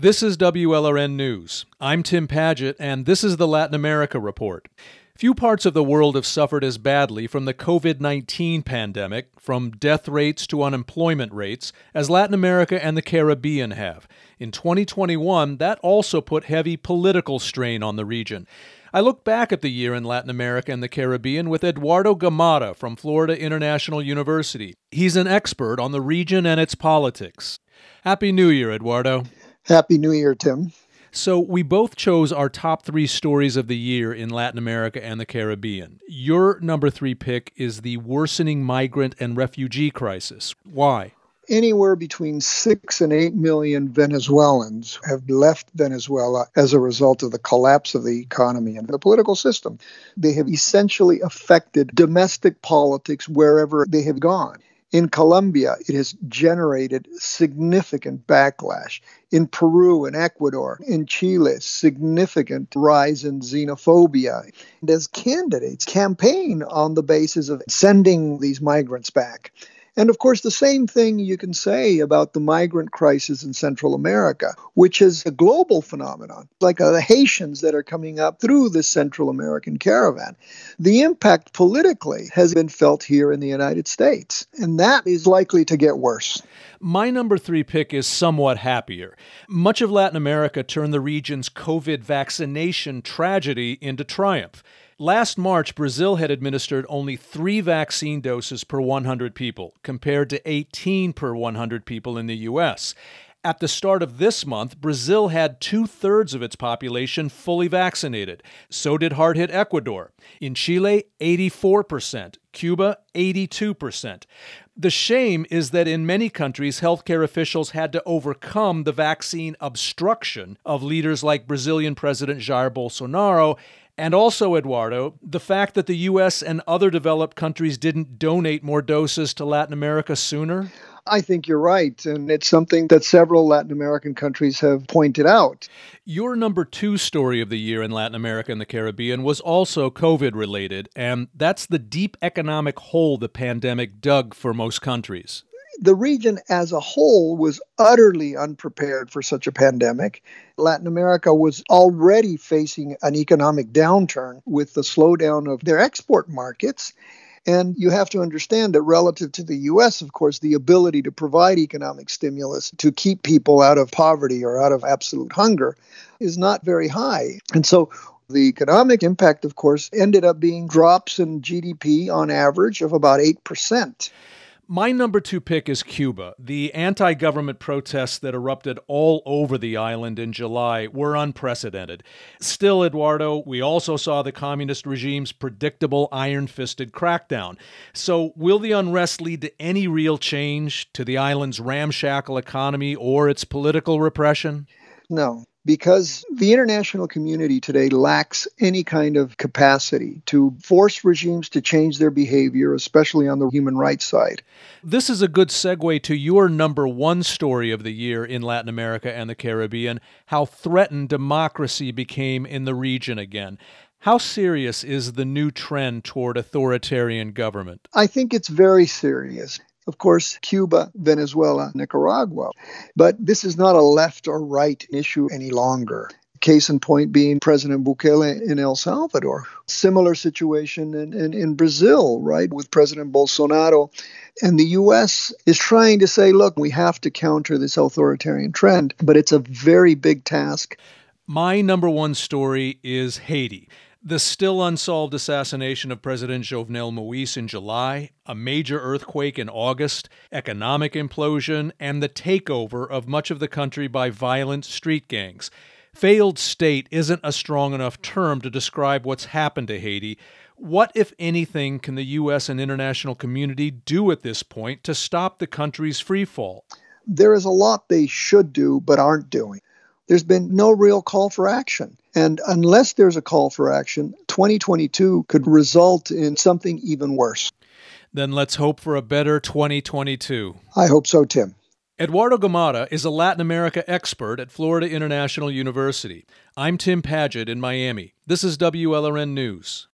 This is WLRN News. I'm Tim Padgett, and this is the Latin America Report. Few parts of the world have suffered as badly from the COVID 19 pandemic, from death rates to unemployment rates, as Latin America and the Caribbean have. In 2021, that also put heavy political strain on the region. I look back at the year in Latin America and the Caribbean with Eduardo Gamarra from Florida International University. He's an expert on the region and its politics. Happy New Year, Eduardo. Happy New Year, Tim. So, we both chose our top three stories of the year in Latin America and the Caribbean. Your number three pick is the worsening migrant and refugee crisis. Why? Anywhere between six and eight million Venezuelans have left Venezuela as a result of the collapse of the economy and the political system. They have essentially affected domestic politics wherever they have gone. In Colombia, it has generated significant backlash. In Peru and Ecuador, in Chile, significant rise in xenophobia. And as candidates campaign on the basis of sending these migrants back. And of course, the same thing you can say about the migrant crisis in Central America, which is a global phenomenon, like uh, the Haitians that are coming up through the Central American caravan. The impact politically has been felt here in the United States, and that is likely to get worse. My number three pick is somewhat happier. Much of Latin America turned the region's COVID vaccination tragedy into triumph. Last March, Brazil had administered only three vaccine doses per 100 people, compared to 18 per 100 people in the U.S. At the start of this month, Brazil had two thirds of its population fully vaccinated. So did hard hit Ecuador. In Chile, 84%. Cuba, 82%. The shame is that in many countries, healthcare officials had to overcome the vaccine obstruction of leaders like Brazilian President Jair Bolsonaro and also, Eduardo, the fact that the U.S. and other developed countries didn't donate more doses to Latin America sooner? I think you're right. And it's something that several Latin American countries have pointed out. Your number two story of the year in Latin America and the Caribbean was also COVID related, and that's the deep economic hole the pandemic dug for most countries the region as a whole was utterly unprepared for such a pandemic. Latin America was already facing an economic downturn with the slowdown of their export markets. And you have to understand that relative to the US, of course, the ability to provide economic stimulus to keep people out of poverty or out of absolute hunger is not very high. And so the economic impact, of course, ended up being drops in GDP on average of about 8%. My number two pick is Cuba. The anti government protests that erupted all over the island in July were unprecedented. Still, Eduardo, we also saw the communist regime's predictable iron fisted crackdown. So, will the unrest lead to any real change to the island's ramshackle economy or its political repression? No because the international community today lacks any kind of capacity to force regimes to change their behavior, especially on the human rights side. This is a good segue to your number one story of the year in Latin America and the Caribbean how threatened democracy became in the region again. How serious is the new trend toward authoritarian government? I think it's very serious of course, Cuba, Venezuela, Nicaragua. But this is not a left or right issue any longer. Case in point being President Bukele in El Salvador. Similar situation in, in, in Brazil, right, with President Bolsonaro. And the U.S. is trying to say, look, we have to counter this authoritarian trend, but it's a very big task. My number one story is Haiti. The still unsolved assassination of President Jovenel Moise in July, a major earthquake in August, economic implosion, and the takeover of much of the country by violent street gangs. Failed state isn't a strong enough term to describe what's happened to Haiti. What, if anything, can the U.S. and international community do at this point to stop the country's freefall? There is a lot they should do but aren't doing there's been no real call for action. And unless there's a call for action, 2022 could result in something even worse. Then let's hope for a better 2022. I hope so, Tim. Eduardo Gamarra is a Latin America expert at Florida International University. I'm Tim Padgett in Miami. This is WLRN News.